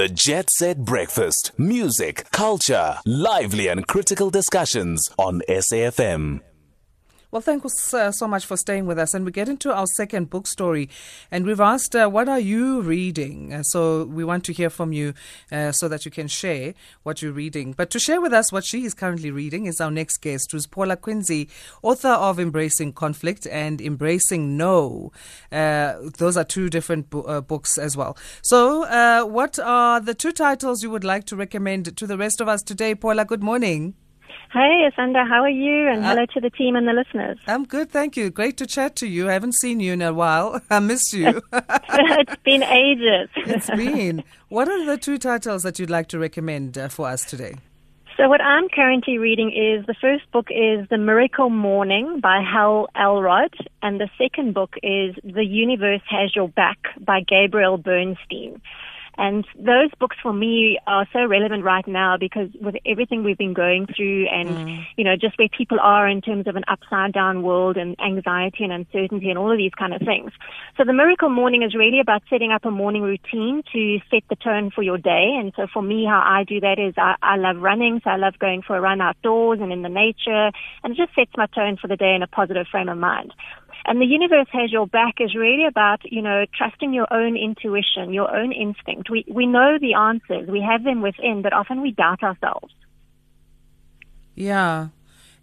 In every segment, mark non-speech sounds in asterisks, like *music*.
The Jet Set Breakfast. Music, culture, lively and critical discussions on SAFM. Well, thanks uh, so much for staying with us. And we get into our second book story. And we've asked, uh, what are you reading? Uh, so we want to hear from you uh, so that you can share what you're reading. But to share with us what she is currently reading is our next guest, who's Paula Quinsee, author of Embracing Conflict and Embracing No. Uh, those are two different bo- uh, books as well. So, what are the two titles you would like to recommend to the rest of us today? Paula, good morning. Hey, Asanda, how are you? And hello to the team and the listeners. I'm good, thank you. Great to chat to you. I haven't seen you in a while. *laughs* I missed you. *laughs* *laughs* it's been ages. it's been. What are the two titles that you'd like to recommend uh, for us today? So, what I'm currently reading is the first book is The Miracle Morning by Hal Elrod, and the second book is The Universe Has Your Back by Gabrielle Bernstein. And those books for me are so relevant right now because with everything we've been going through and, mm. you know, just where people are in terms of an upside down world and anxiety and uncertainty and all of these kind of things. So the miracle morning is really about setting up a morning routine to set the tone for your day. And so for me, how I do that is I, I love running. So I love going for a run outdoors and in the nature and it just sets my tone for the day in a positive frame of mind. And the universe has your back is really about, you know, trusting your own intuition, your own instinct. We, we know the answers. We have them within, but often we doubt ourselves. Yeah.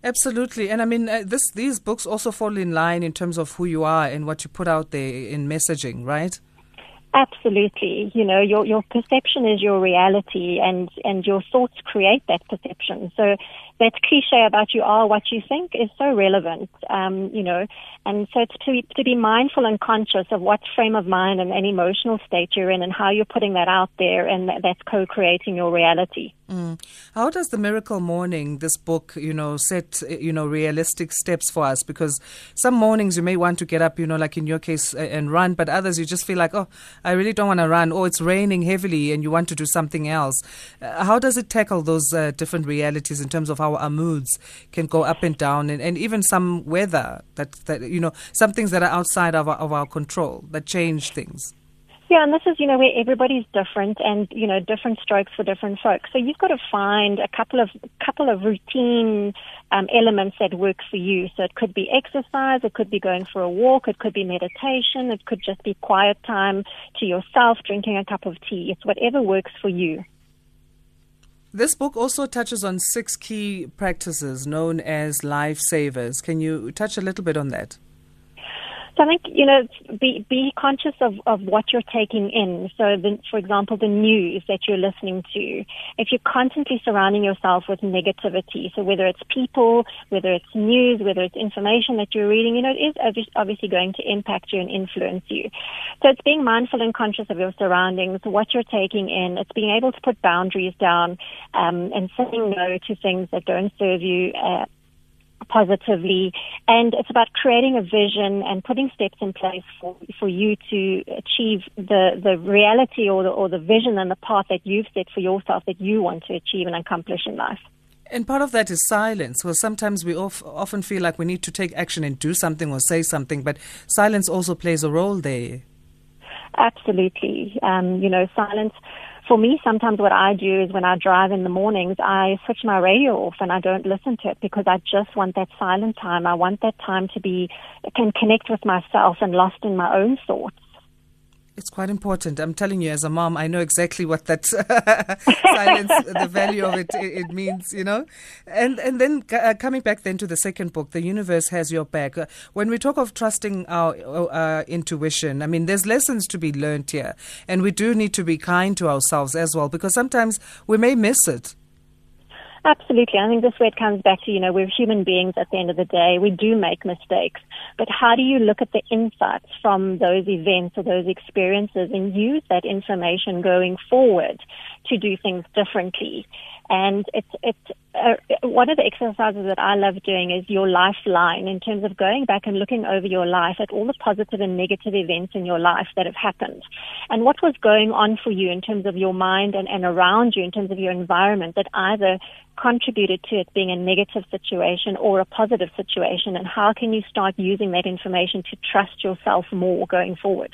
Absolutely, and I mean, uh, this these books also fall in line in terms of who you are and what you put out there in messaging, right? Absolutely. You know, your your perception is your reality, and and your thoughts create that perception. So that cliche about you are what you think is so relevant, um, you know. And so it's to, to be mindful and conscious of what frame of mind and, and emotional state you're in and how you're putting that out there and that, that's co-creating your reality. Mm. How does the Miracle Morning, this book, you know, set, you know, realistic steps for us? Because some mornings you may want to get up, you know, like in your case, and run, but others you just feel like, oh, I really don't want to run, or it's raining heavily and you want to do something else. Uh, how does it tackle those uh, different realities in terms of how our moods can go up and down, and, and even some weather that, that you know some things that are outside of our, of our control that change things. Yeah, and this is, you know, where everybody's different and, you know, different strokes for different folks. So you've got to find a couple of, couple of routine um, elements that work for you. So it could be exercise, it could be going for a walk, it could be meditation, it could just be quiet time to yourself, drinking a cup of tea. It's whatever works for you. This book also touches on six key practices known as lifesavers. Can you touch a little bit on that? So I think, you know, be, be conscious of, of what you're taking in. So, the, for example, the news that you're listening to. If you're constantly surrounding yourself with negativity, so whether it's people, whether it's news, whether it's information that you're reading, you know, it is obviously going to impact you and influence you. So it's being mindful and conscious of your surroundings, what you're taking in. It's being able to put boundaries down um, and saying no to things that don't serve you. Uh, positively. And it's about creating a vision and putting steps in place for, for you to achieve the, the reality or the, or the vision and the path that you've set for yourself that you want to achieve and accomplish in life. And part of that is silence. Well, sometimes we of, often feel like we need to take action and do something or say something, but silence also plays a role there. Absolutely. Um, you know, silence for me, sometimes what I do is when I drive in the mornings, I switch my radio off and I don't listen to it because I just want that silent time. I want that time to be, can connect with myself and lost in my own thoughts. It's quite important. I'm telling you, as a mom, I know exactly what that *laughs* silence, the value of it, it, means, you know. And and then uh, coming back then to the second book, the universe has your back. Uh, when we talk of trusting our uh, intuition, I mean, there's lessons to be learned here, and we do need to be kind to ourselves as well, because sometimes we may miss it. Absolutely. I think this where it comes back to, you know, we're human beings at the end of the day. We do make mistakes. But how do you look at the insights from those events or those experiences and use that information going forward to do things differently? And it's, it's, uh, one of the exercises that I love doing is your lifeline in terms of going back and looking over your life at all the positive and negative events in your life that have happened and what was going on for you in terms of your mind and, and around you in terms of your environment that either contributed to it being a negative situation or a positive situation and how can you start using that information to trust yourself more going forward?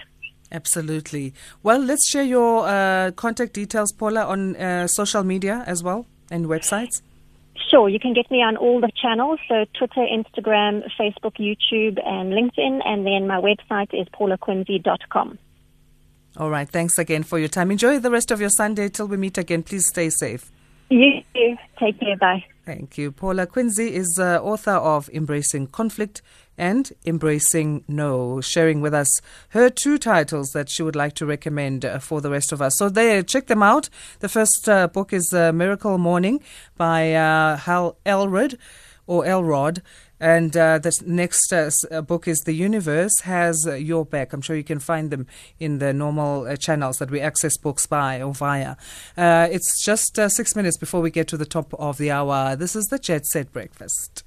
Absolutely. Well, let's share your uh, contact details, Paula, on uh, social media as well and websites. Sure, you can get me on all the channels, so Twitter, Instagram, Facebook, YouTube, and LinkedIn, and then my website is paulaquinsee.com. All right. Thanks again for your time. Enjoy the rest of your Sunday. Till we meet again, please stay safe. You too. Take care. Bye. Thank you. Paula Quinsee is uh, author of Embracing Conflict and Embracing No, sharing with us her two titles that she would like to recommend uh, for the rest of us. So there, check them out. The first uh, book is Miracle Morning by uh, Hal Elrod or Elrod. And uh, the next uh, uh, book is The Universe Has uh, Your Back. I'm sure you can find them in the normal uh, channels that we access books by or via. Uh, it's just six minutes before we get to the top of the hour. This is the Jet Set Breakfast.